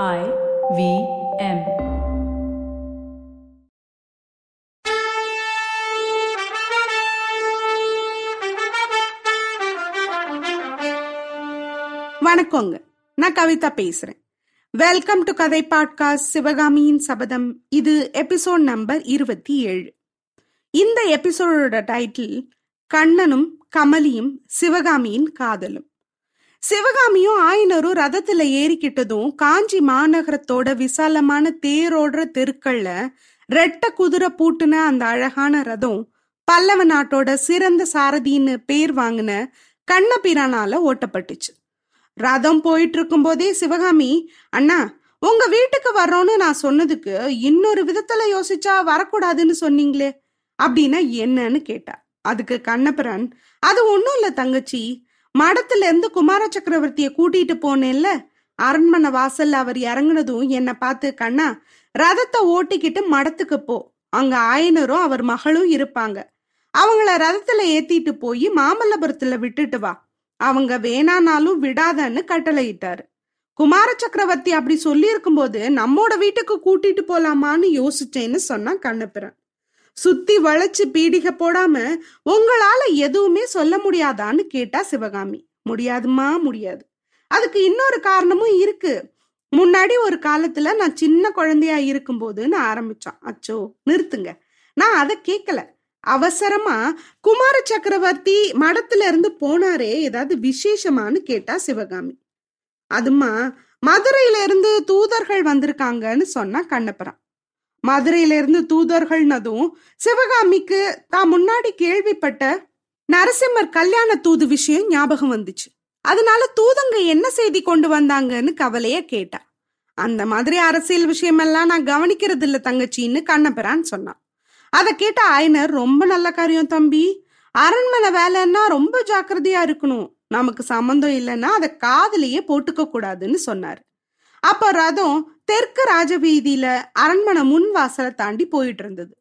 I V M. வணக்கங்க. நான் கவிதா பேசுறேன். வெல்கம் டு கதை பாட்காஸ்ட் சிவகாமியின் சபதம் இது எபிசோட் நம்பர் இருபத்தி ஏழு. இந்த எபிசோடோட டைட்டில் கண்ணனும் கமலியும் சிவகாமியின் காதலும். சிவகாமியும் ஆயினரும் ரதத்துல ஏறிக்கிட்டதும் காஞ்சி மாநகரத்தோட விசாலமான தேரோடுற தெருக்கள்ல ரெட்ட குதிரை பூட்டுன அந்த அழகான ரதம் பல்லவ நாட்டோட சிறந்த சாரதின்னு பேர் வாங்கின கண்ணபிரானால ஓட்டப்பட்டுச்சு. ரதம் போயிட்டு இருக்கும் போதே சிவகாமி அண்ணா உங்க வீட்டுக்கு வர்றோம்னு நான் சொன்னதுக்கு இன்னொரு விதத்துல யோசிச்சா வரக்கூடாதுன்னு சொன்னீங்களே அப்படின்னா என்னன்னு கேட்டா. அதுக்கு கண்ணபிரான் அது ஒன்றும் இல்லை தங்கச்சி மடத்துல இருந்து குமார சக்கரவர்த்திய கூட்டிட்டு போனேன்ல. அரண்மனை வாசல்ல அவர் இறங்குனதும் என்னை பார்த்து கண்ணா ரதத்தை ஓட்டிக்கிட்டு மடத்துக்கு போ. அங்க ஆயனரும் அவர் மகளும் இருப்பாங்க. அவங்கள ரதத்துல ஏத்திட்டு போய் மாமல்லபுரத்துல விட்டுட்டு வா. அவங்க வேணானாலும் விடாதன்னு கட்டளையிட்டாரு. குமார சக்கரவர்த்தி அப்படி சொல்லி இருக்கும்போது நம்மோட வீட்டுக்கு கூட்டிட்டு போலாமான்னு யோசிச்சேன்னு சொன்னா கண்ணபிரன். சுத்தி வளைச்சு பீடிகை போடாம உங்களால எதுவுமே சொல்ல முடியாதான்னு கேட்டா சிவகாமி. முடியாதுமா முடியாது. அதுக்கு இன்னொரு காரணமும் இருக்கு. முன்னாடி ஒரு காலத்துல நான் சின்ன குழந்தையா இருக்கும்போதுன்னு ஆரம்பிச்சான் அச்சோ நிறுத்துங்க. நான் அதை கேட்கல அவசரமா குமார சக்கரவர்த்தி மடத்துல இருந்து போனாரே ஏதாவது விசேஷமான்னு கேட்டா சிவகாமி. அதுமா மதுரையில இருந்து தூதர்கள் வந்திருக்காங்கன்னு சொன்னா கண்ணபுரம் மதுரையில இருந்து தூதர்கள்னதும் சிவகாமிக்கு தான் முன்னாடி கேள்விப்பட்ட நரசிம்மர் கல்யாண தூது விஷயம் ஞாபகம் வந்துச்சு. அதனால தூதங்க என்ன செய்தி கொண்டு வந்தாங்கன்னு கவலைய கேட்டா அந்த மாதிரி அரசியல் விஷயமெல்லாம் நான் கவனிக்கிறது இல்ல தங்கச்சின்னு கண்ணபிரான் சொன்னான். அதை கேட்ட ஆயனர் ரொம்ப நல்ல காரியம் தம்பி. அரண்மனை வேலைன்னா ரொம்ப ஜாக்கிரதையா இருக்கணும். நமக்கு சம்மந்தம் இல்லைன்னா அதை காதலையே போட்டுக்க கூடாதுன்னு சொன்னார். அப்ப ரதம் தெற்கு ராஜவீதியில அரண்மனை முன் வாசலை தாண்டி போயிட்டு இருந்தது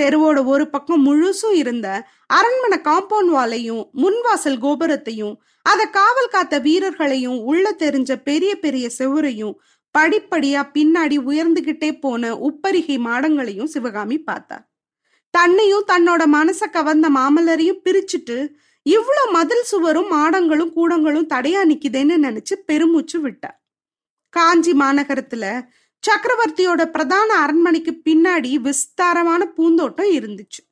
தெருவோட ஒரு பக்கம் முழுசும் இருந்த அரண்மனை காம்பவுண்ட் வாலையும் முன்வாசல் கோபுரத்தையும் அதை காவல் காத்த வீரர்களையும் உள்ள தெரிஞ்ச பெரிய பெரிய செவுரையும் படிப்படியா பின்னாடி உயர்ந்துகிட்டே போன உப்பரிகை மாடங்களையும் சிவகாமி பார்த்தார். தன்னையும் தன்னோட மனச கவர்ந்த மாமல்லரையும் பிரிச்சுட்டு இவ்வளவு மதில் சுவரும் மாடங்களும் கூடங்களும் தடையா நிக்குதேன்னு நினைச்சு பெருமூச்சு விட்டார். காஞ்சி மாநகரத்துல சக்கரவர்த்தியோட பிரதான அரண்மனைக்கு பின்னாடி விஸ்தாரமான பூந்தோட்டம் இருந்துச்சு.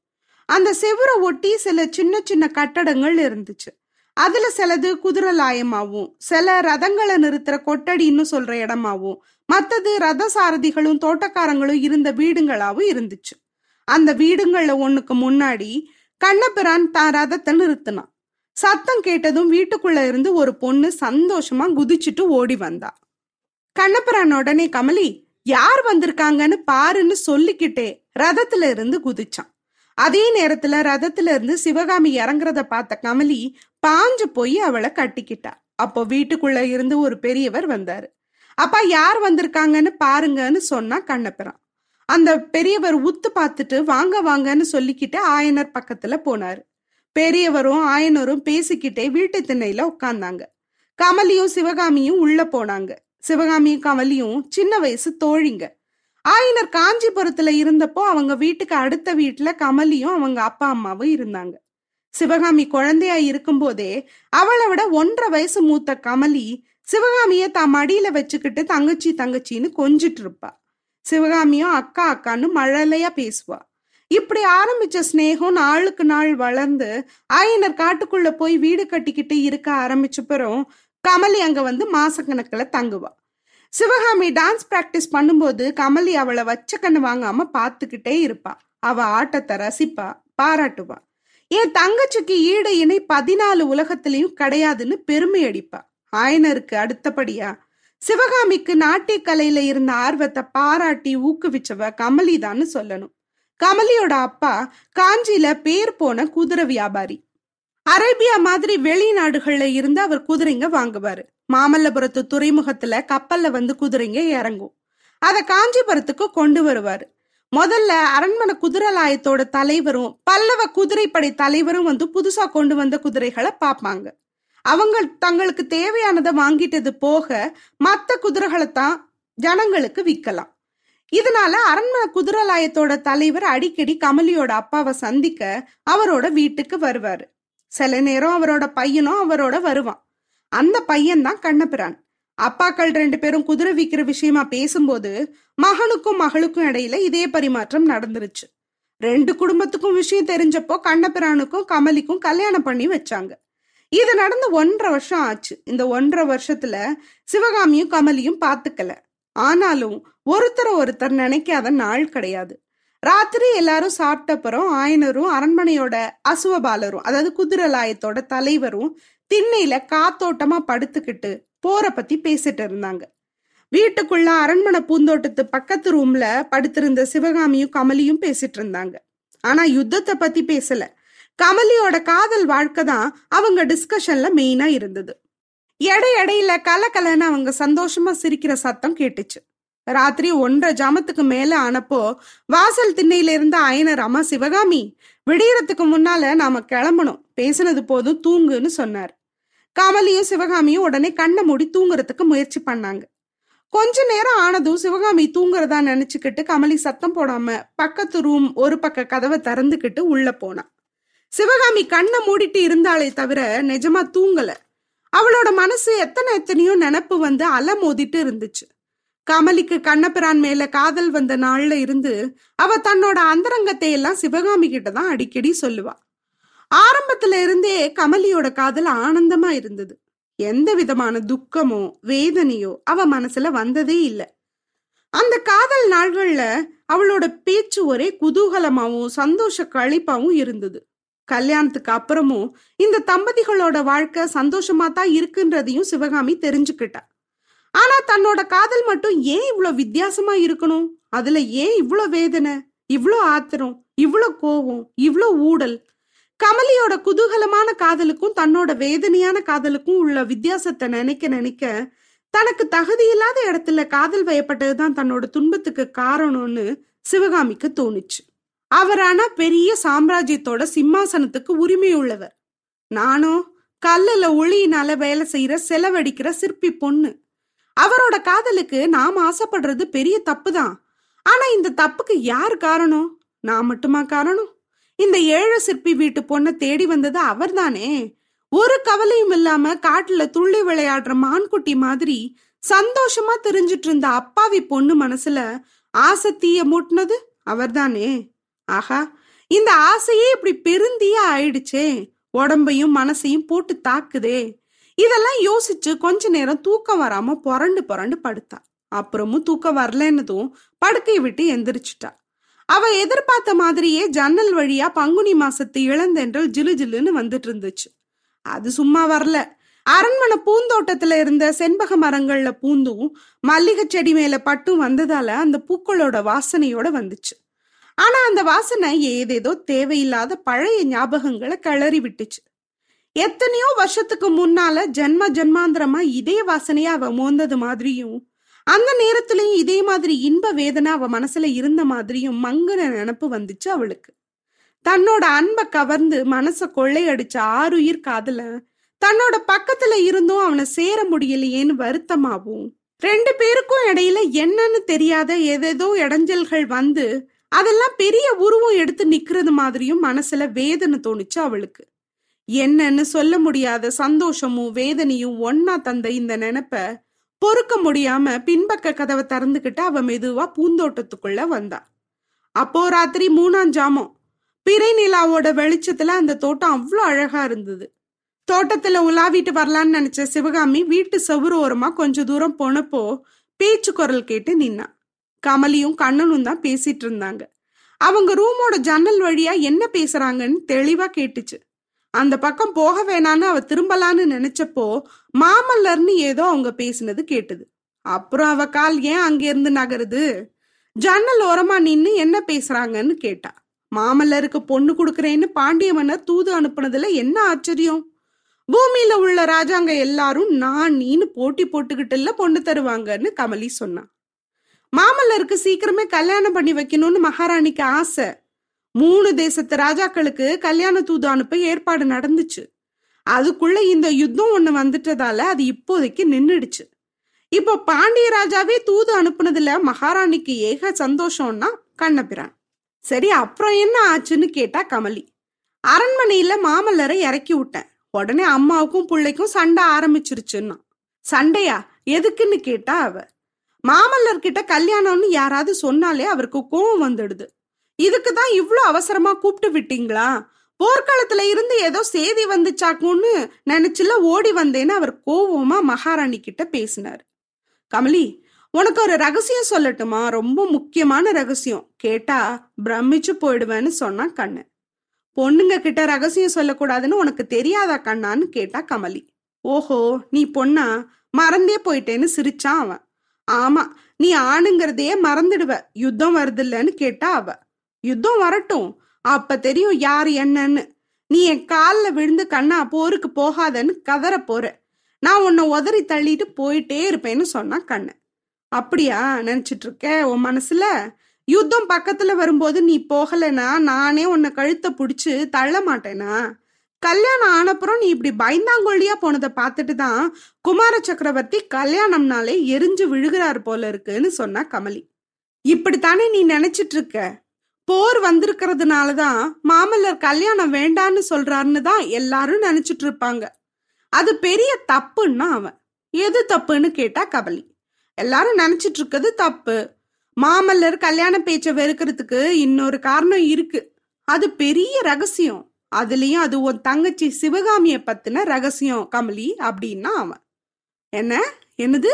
அந்த செவுரை ஒட்டி சில சின்ன சின்ன கட்டடங்கள் இருந்துச்சு. அதுல சிலது குதிரலாயமாகவும் சில ரதங்களை நிறுத்துற கொட்டடின்னு சொல்ற இடமாவும் மற்றது ரத சாரதிகளும் தோட்டக்காரங்களும் இருந்த வீடுங்களாவும் இருந்துச்சு. அந்த வீடுங்கள்ல ஒண்ணுக்கு முன்னாடி கண்ணபிரான் தான் ரதத்தை நிறுத்தினான். சத்தம் கேட்டதும் வீட்டுக்குள்ள இருந்து ஒரு பொண்ணு சந்தோஷமா குதிச்சுட்டு ஓடி வந்தா. கண்ணபிரான் உடனே கமலி யார் வந்திருக்காங்கன்னு பாருன்னு சொல்லிக்கிட்டே ரதத்துல இருந்து குதிச்சான். அதே நேரத்துல ரதத்துல இருந்து சிவகாமி இறங்குறத பார்த்த கமலி பாஞ்சு போய் அவளை கட்டிக்கிட்டா. அப்போ வீட்டுக்குள்ள இருந்து ஒரு பெரியவர் வந்தாரு. அப்பா யார் வந்திருக்காங்கன்னு பாருங்கன்னு சொன்னா கண்ணபிரான். அந்த பெரியவர் உத்து பார்த்துட்டு வாங்க வாங்கன்னு சொல்லிக்கிட்டு ஆயனர் பக்கத்துல போனாரு. பெரியவரும் ஆயனரும் பேசிக்கிட்டே வீட்டு திண்ணையில உட்கார்ந்தாங்க. கமலியும் சிவகாமியும் உள்ள போனாங்க. சிவகாமியும் கமலியும் சின்ன வயசு தோழிங்க. ஆயனர் காஞ்சிபுரத்துல இருந்தப்போ அவங்க வீட்டுக்கு அடுத்த வீட்டுல கமலியும் அவங்க அப்பா அம்மாவும் இருந்தாங்க. சிவகாமி குழந்தையா இருக்கும்போதே அவளை விட ஒன்றரை வயசு மூத்த கமலி சிவகாமிய தான் மடியில வச்சுக்கிட்டு தங்கச்சி தங்கச்சின்னு கொஞ்சிட்டு இருப்பா. சிவகாமியும் அக்கா அக்கான்னு மழலையா பேசுவா. இப்படி ஆரம்பிச்ச ஸ்னேகம் நாளுக்கு நாள் வளர்ந்து ஆயனர் காட்டுக்குள்ள போய் வீடு கட்டிக்கிட்டு இருக்க ஆரம்பிச்ச கமலி அங்க வந்து மாசக்கணக்கில் தங்குவா. சிவகாமி டான்ஸ் பிராக்டிஸ் பண்ணும்போது கமலி அவளை வச்ச கண்ணு வாங்காம பார்த்துக்கிட்டே இருப்பா. அவ ஆட்டத்தை ரசிப்பா பாராட்டுவா. என் தங்கச்சிக்கு ஈடு இணை பதினாலு உலகத்திலையும் கிடையாதுன்னு பெருமை அடிப்பா. ஆயனருக்கு அடுத்தபடியா சிவகாமிக்கு நாட்டிய கலையில இருந்த ஆர்வத்தை பாராட்டி ஊக்குவிச்சவ கமலிதான்னு சொல்லணும். கமலியோட அப்பா காஞ்சியில பேர் போன குதிரை வியாபாரி. அரேபியா மாதிரி வெளிநாடுகள்ல இருந்து அவர் குதிரைங்க வாங்குவாரு. மாமல்லபுரத்து துறைமுகத்துல கப்பல்ல வந்து குதிரைங்க இறங்கும். அதை காஞ்சிபுரத்துக்கு கொண்டு வருவாரு. முதல்ல அரண்மனை குதிரலாயத்தோட தலைவரும் பல்லவ குதிரைப்படை தலைவரும் வந்து புதுசா கொண்டு வந்த குதிரைகளை பார்ப்பாங்க அவங்க தங்களுக்கு தேவையானதை வாங்கிட்டது போக மற்ற குதிரைகளை தான் ஜனங்களுக்கு விற்கலாம் இதனால அரண்மனை குதிரலாயத்தோட தலைவர் அடிக்கடி கமலியோட அப்பாவை சந்திக்க அவரோட வீட்டுக்கு வருவாரு. சில நேரம் அவரோட பையனும் அவரோட வருவான். அந்த பையன் தான் கண்ணபிரான். அப்பாக்கள் ரெண்டு பேரும் குதிரை விற்கிற விஷயமா பேசும்போது மகனுக்கும் மகளுக்கும் இடையில இதே பரிமாற்றம் நடந்துருச்சு. ரெண்டு குடும்பத்துக்கும் விஷயம் தெரிஞ்சப்போ கண்ணபிரானுக்கும் கமலிக்கும் கல்யாணம் பண்ணி வச்சாங்க. இது நடந்து ஒன்றரை வருஷம் ஆச்சு. இந்த ஒன்றரை வருஷத்துல சிவகாமியும் கமலியும் பாத்துக்கல. ஆனாலும் ஒருத்தர் ஒருத்தர் நினைக்காத நாள் கிடையாது. ராத்திரி எல்லாரும் சாப்பிட்டப்பறம் ஆயனரும் அரண்மனையோட அசுவபாலரும் அதாவது குதிரலாயத்தோட தலைவரும் திண்ணையில காத்தோட்டமா படுத்துக்கிட்டு போற பத்தி பேசிட்டு இருந்தாங்க. வீட்டுக்குள்ள அரண்மனை பூந்தோட்டத்து பக்கத்து ரூம்ல படுத்திருந்த சிவகாமியும் கமலியும் பேசிட்டு இருந்தாங்க. ஆனா யுத்தத்தை பத்தி பேசல. கமலியோட காதல் வாழ்க்கை தான் அவங்க டிஸ்கஷன்ல மெயினா இருந்தது. எடை எடையில கலக்கலன்னு அவங்க சந்தோஷமா சிரிக்கிற சத்தம் கேட்டுச்சு. ராத்திரி ஒன்றரை ஜாமத்துக்கு மேல ஆனப்போ வாசல் திண்ணையில இருந்த அயனர் அம்மா சிவகாமி விடியறதுக்கு முன்னால நாம கிளம்பணும். பேசினது போதும் தூங்குன்னு சொன்னார். கமலியும் சிவகாமியும் உடனே கண்ணை மூடி தூங்குறதுக்கு முயற்சி பண்ணாங்க. கொஞ்ச நேரம் ஆனதும் சிவகாமி தூங்குறதா நினைச்சுக்கிட்டு கமலி சத்தம் போடாம பக்கத்து ரூம் ஒரு பக்க கதவை திறந்துக்கிட்டு உள்ள போனா. சிவகாமி கண்ணை மூடிட்டு இருந்தாலே தவிர நிஜமா தூங்கல. அவளோட மனசு எத்தனை எத்தனையோ நினப்பு வந்து அலமோதிட்டு இருந்துச்சு. கமலிக்கு கண்ணபிரான் மேல காதல் வந்த நாள்ல இருந்து அவ தன்னோட அந்தரங்கத்தை எல்லாம் சிவகாமி கிட்ட தான் அடிக்கடி சொல்லுவா. ஆரம்பத்துல இருந்தே கமலியோட காதல் ஆனந்தமா இருந்தது. எந்த விதமான துக்கமோ வேதனையோ அவ மனசுல வந்ததே இல்லை. அந்த காதல் நாள்கள்ல அவளோட பேச்சு ஒரே குதூகலமாவும் சந்தோஷ கழிப்பாவும் இருந்தது. கல்யாணத்துக்கு அப்புறமும் இந்த தம்பதிகளோட வாழ்க்கை சந்தோஷமா தான் இருக்குன்றதையும் சிவகாமி தெரிஞ்சுக்கிட்டா. ஆனா தன்னோட காதல் மட்டும் ஏன் இவ்வளவு வித்தியாசமா இருக்கணும்? அதுல ஏன் இவ்வளோ வேதனை? இவ்வளோ ஆத்திரம்? இவ்வளோ கோவம் இவ்வளோ ஊடல்? கமலியோட குதூகலமான காதலுக்கும் தன்னோட வேதனையான காதலுக்கும் உள்ள வித்தியாசத்தை நினைக்க நினைக்க தனக்கு தகுதி இல்லாத இடத்துல காதல் வயப்பட்டதுதான் தன்னோட துன்பத்துக்கு காரணம்னு சிவகாமிக்கு தோணுச்சு. அவர் ஆனா பெரிய சாம்ராஜ்யத்தோட சிம்மாசனத்துக்கு உரிமை உள்ளவர் நானும் கல்லுல ஒளியினால வேலை செய்யற செலவடிக்கிற சிற்பி பொண்ணு. அவரோட காதலுக்கு நாம் ஆசைப்படுறது பெரிய தப்பு தான் ஆனா இந்த தப்புக்கு யார் காரணம்? நான் மட்டுமா காரணம்? இந்த ஏழை சிற்பி வீட்டு பொண்ணை தேடி வந்தது அவர்தானே? ஒரு கவலையும் இல்லாம காட்டுல துள்ளி விளையாடுற மான்குட்டி மாதிரி சந்தோஷமா தெரிஞ்சிட்டு இருந்த அப்பாவி பொண்ணு மனசுல ஆசை தீய மூட்டினது அவர்தானே? ஆஹா இந்த ஆசையே இப்படி பெருந்தியா ஆயிடுச்சே. உடம்பையும் மனசையும் போட்டு தாக்குதே. இதெல்லாம் யோசிச்சு கொஞ்ச நேரம் தூக்கம் வராம புரண்டு புரண்டு படுத்தா. அப்புறமும் தூக்கம் வரலன்னதும் படுக்கையை விட்டு எந்திரிச்சிட்டா. அவ எதிர்பார்த்த மாதிரியே ஜன்னல் வழியா பங்குனி மாசத்து இளந்தென்றல் ஜிலு ஜிலுன்னு வந்துட்டு இருந்துச்சு. அது சும்மா வரல. அரண்மனை பூந்தோட்டத்துல இருந்த செண்பக மரங்கள்ல பூந்தும் மல்லிகை செடி மேல பட்டும் வந்ததால அந்த பூக்களோட வாசனையோட வந்துச்சு. ஆனா அந்த வாசனை ஏதேதோ தேவையில்லாத பழைய ஞாபகங்களை கிளறி விட்டுச்சு. எத்தனையோ வருஷத்துக்கு முன்னால ஜென்ம ஜென்மாந்திரமா இதே வாசனையா அவ மோந்தது மாதிரியும் அந்த நேரத்திலயும் இதே மாதிரி இன்ப வேதனை அவ மனசுல இருந்த மாதிரியும் மங்குன நினப்பு வந்துச்சு அவளுக்கு. தன்னோட அன்பை கவர்ந்து மனச கொள்ளையடிச்ச ஆறுயிர் காதல தன்னோட பக்கத்துல இருந்தும் அவனை சேர முடியலையேன்னு வருத்தமாவும் ரெண்டு பேருக்கும் இடையில என்னன்னு தெரியாத ஏதேதோ இடைஞ்சல்கள் வந்து அதெல்லாம் பெரிய உருவம் எடுத்து நிக்கிறது மாதிரியும் மனசுல வேதனை தோணுச்சு அவளுக்கு. என்னன்னு சொல்ல முடியாத சந்தோஷமும் வேதனையும் ஒன்னா தந்த இந்த நினைப்ப பொறுக்க முடியாம பின்பக்க கதவை திறந்துகிட்டு அவ மெதுவா பூந்தோட்டத்துக்குள்ள வந்தா. அப்போ ராத்திரி மூணாம் ஜாமம். பிறை நிலாவோட வெளிச்சத்துல அந்த தோட்டம் அவ்வளோ அழகா இருந்தது. தோட்டத்துல உலாவிட்டு வரலான்னு நினைச்ச சிவகாமி வீட்டு செவுறு ஓரமா கொஞ்ச தூரம் போனப்போ பேச்சு குரல் கேட்டு நின்னா. கமலியும் கண்ணனும் தான் பேசிட்டு இருந்தாங்க. அவங்க ரூமோட ஜன்னல் வழியா என்ன பேசுறாங்கன்னு தெளிவா கேட்டுச்சு. அந்த பக்கம் போக வேணான்னு அவ திரும்பலான்னு நினைச்சப்போ மாமல்லர்னு ஏதோ அவங்க பேசினது கேட்டது. அப்புறம் அவ கால் ஏன் அங்கிருந்து நகருது? ஜன்னல் ஓரமா நின்னு என்ன பேசுறாங்கன்னு கேட்டா. மாமல்லருக்கு பொண்ணு கொடுக்கறேன்னு பாண்டிய மன்னர் தூது அனுப்புனதுல என்ன ஆச்சரியம்? பூமியில உள்ள ராஜாங்க எல்லாரும் நான் நீன்னு போட்டி போட்டுக்கிட்டு பொண்ணு தருவாங்கன்னு கமலி சொன்னான் மாமல்லருக்கு சீக்கிரமே கல்யாணம் பண்ணி வைக்கணும்னு மகாராணிக்கு ஆசை. மூணு தேசத்து ராஜாக்களுக்கு கல்யாண தூது அனுப்ப ஏற்பாடு நடந்துச்சு. அதுக்குள்ள இந்த யுத்தம் ஒண்ணு வந்துட்டதால அது இப்போதைக்கு நின்றுடுச்சு இப்போ பாண்டிய ராஜாவே தூது அனுப்புனதுல மகாராணிக்கு ஏக சந்தோஷம்னா கண்ணபிரான். சரி அப்புறம் என்ன ஆச்சுன்னு கேட்டா கமலி. அரண்மனையில மாமல்லரை இறக்கி விட்டேன். உடனே அம்மாவுக்கும் பிள்ளைக்கும் சண்டை ஆரம்பிச்சிருச்சுன்னா. சண்டையா? எதுக்குன்னு கேட்டா அவ. மாமல்லர் கிட்ட கல்யாணம்னு யாராவது சொன்னாலே அவருக்கு கோவம் வந்துடுது. இதுக்கு தான் இவ்வளோ அவசரமா கூப்பிட்டு விட்டீங்களா? போர்க்களத்துல இருந்து ஏதோ செய்தி வந்துச்சாக்கும்னு நினைச்சுல ஓடி வந்தேன்னு அவர் கோவமா மகாராணி கிட்ட பேசினார். கமலி உனக்கு ஒரு ரகசியம் சொல்லட்டுமா? ரொம்ப முக்கியமான ரகசியம். கேட்டா பிரமிச்சு போயிடுவேன்னு சொன்னா கண்ணு. பொண்ணுங்க கிட்ட ரகசியம் சொல்லக்கூடாதுன்னு உனக்கு தெரியாதா கண்ணான்னு கேட்டா கமலி. ஓஹோ நீ பொண்ணா? மறந்தே போயிட்டேன்னு சிரிச்சான் அவன். ஆமா நீ ஆணுங்கிறதையே மறந்துடுவ. யுத்தம் வருதில்லன்னு கேட்டா அவ. யுத்தம் வரட்டும். அப்ப தெரியும் யார் என்னன்னு. நீ என் காலில் விழுந்து கண்ணா போருக்கு போகாதன்னு கதற போற. நான் உன்னை உதறி தள்ளிட்டு போயிட்டே இருப்பேன்னு சொன்னா கண்ணு. அப்படியா நினைச்சிட்டு இருக்க உன் மனசுல? யுத்தம் பக்கத்துல வரும்போது நீ போகலைன்னா நானே உன்னை கழுத்தை பிடிச்சு தள்ள மாட்டேனா? கல்யாணம் ஆனப்புறம் நீ இப்படி பயந்தாங்கொழியா போனதை பார்த்துட்டு தான் குமார சக்கரவர்த்தி கல்யாணம்னாலே எரிஞ்சு விழுகிறார் போல இருக்குன்னு சொன்னா கமலி. இப்படித்தானே நீ நினைச்சிட்டு இருக்க போர் வந்திருக்கிறதுனால தான் மாமல்லர் கல்யாணம் வேண்டான்னு சொல்றாருன்னு தான் எல்லாரும் நினைச்சிட்டு இருப்பாங்க. அது பெரிய தப்புன்னா அவன். எது தப்புன்னு கேட்டா கபலி. எல்லாரும் நினைச்சிட்டு இருக்கிறது தப்பு. மாமல்லர் கல்யாண பேச்சை வெறுக்கிறதுக்கு இன்னொரு காரணம் இருக்கு. அது பெரிய ரகசியம். அதுலயும் அது உன் தங்கச்சி சிவகாமிய பத்தின ரகசியம் கமலி அப்படின்னா அவன். என்ன? என்னது?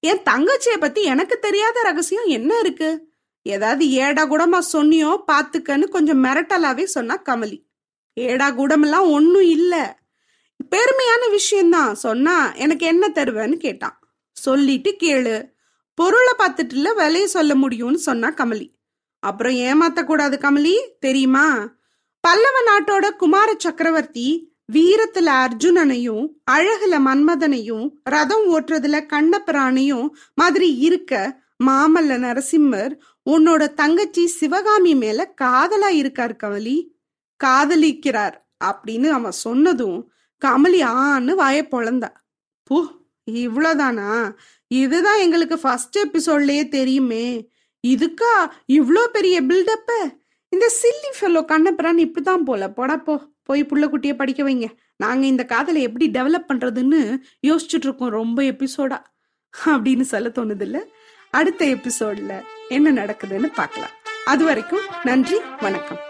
என் தங்கச்சிய பத்தி எனக்கு தெரியாத ரகசியம் என்ன இருக்கு? ஏதாவது ஏடா கூடமா சொன்னியோ பாத்துக்கன்னு கொஞ்சம் மிரட்டலாவே சொன்னா கமலி. ஏடா கூடமெல்லாம் ஒன்னும் இல்ல. பெருமையான விஷயம்தான் சொன்னா எனக்கு என்ன தருவேன்னு கேட்டான். சொல்லிட்டு கேளு. பொருளை பார்த்துட்டுல விலைய சொல்ல முடியும்னு சொன்னா கமலி. அப்புறம் ஏமாத்த கூடாது கமலி தெரியுமா? பல்லவ நாட்டோட குமார சக்கரவர்த்தி வீரத்துல அர்ஜுனனையும் அழகுல மன்மதனையும் ரதம் ஓட்டுறதுல கண்ணபிரானையும் மாதிரி இருக்க மாமல்ல நரசிம்மர் உன்னோட தங்கச்சி சிவகாமி மேல காதலா இருக்கார் கமலி. காதலிக்கிறார் அப்படின்னு அவன் சொன்னதும் கமலி ஆன்னு வாய பொழந்தா. பூ இவ்வளோதானா இதுதான் எங்களுக்கு ஃபர்ஸ்ட் எபிசோட்லயே தெரியுமே. இதுக்கா இவ்வளோ பெரிய பில்டப்ப இந்த சில்லி ஃபெல்லோ கண்ணபிரான் இப்படிதான் போல. போடா போய் புள்ள படிக்க வைங்க. நாங்க இந்த காதலை எப்படி டெவலப் பண்றதுன்னு யோசிச்சுட்டு இருக்கோம். ரொம்ப எபிசோடா அப்படின்னு சொல்ல தோணுது இல்லை? அடுத்த எபிசோட்ல என்ன நடக்குதுன்னு பார்க்கலாம். அது வரைக்கும் நன்றி வணக்கம்.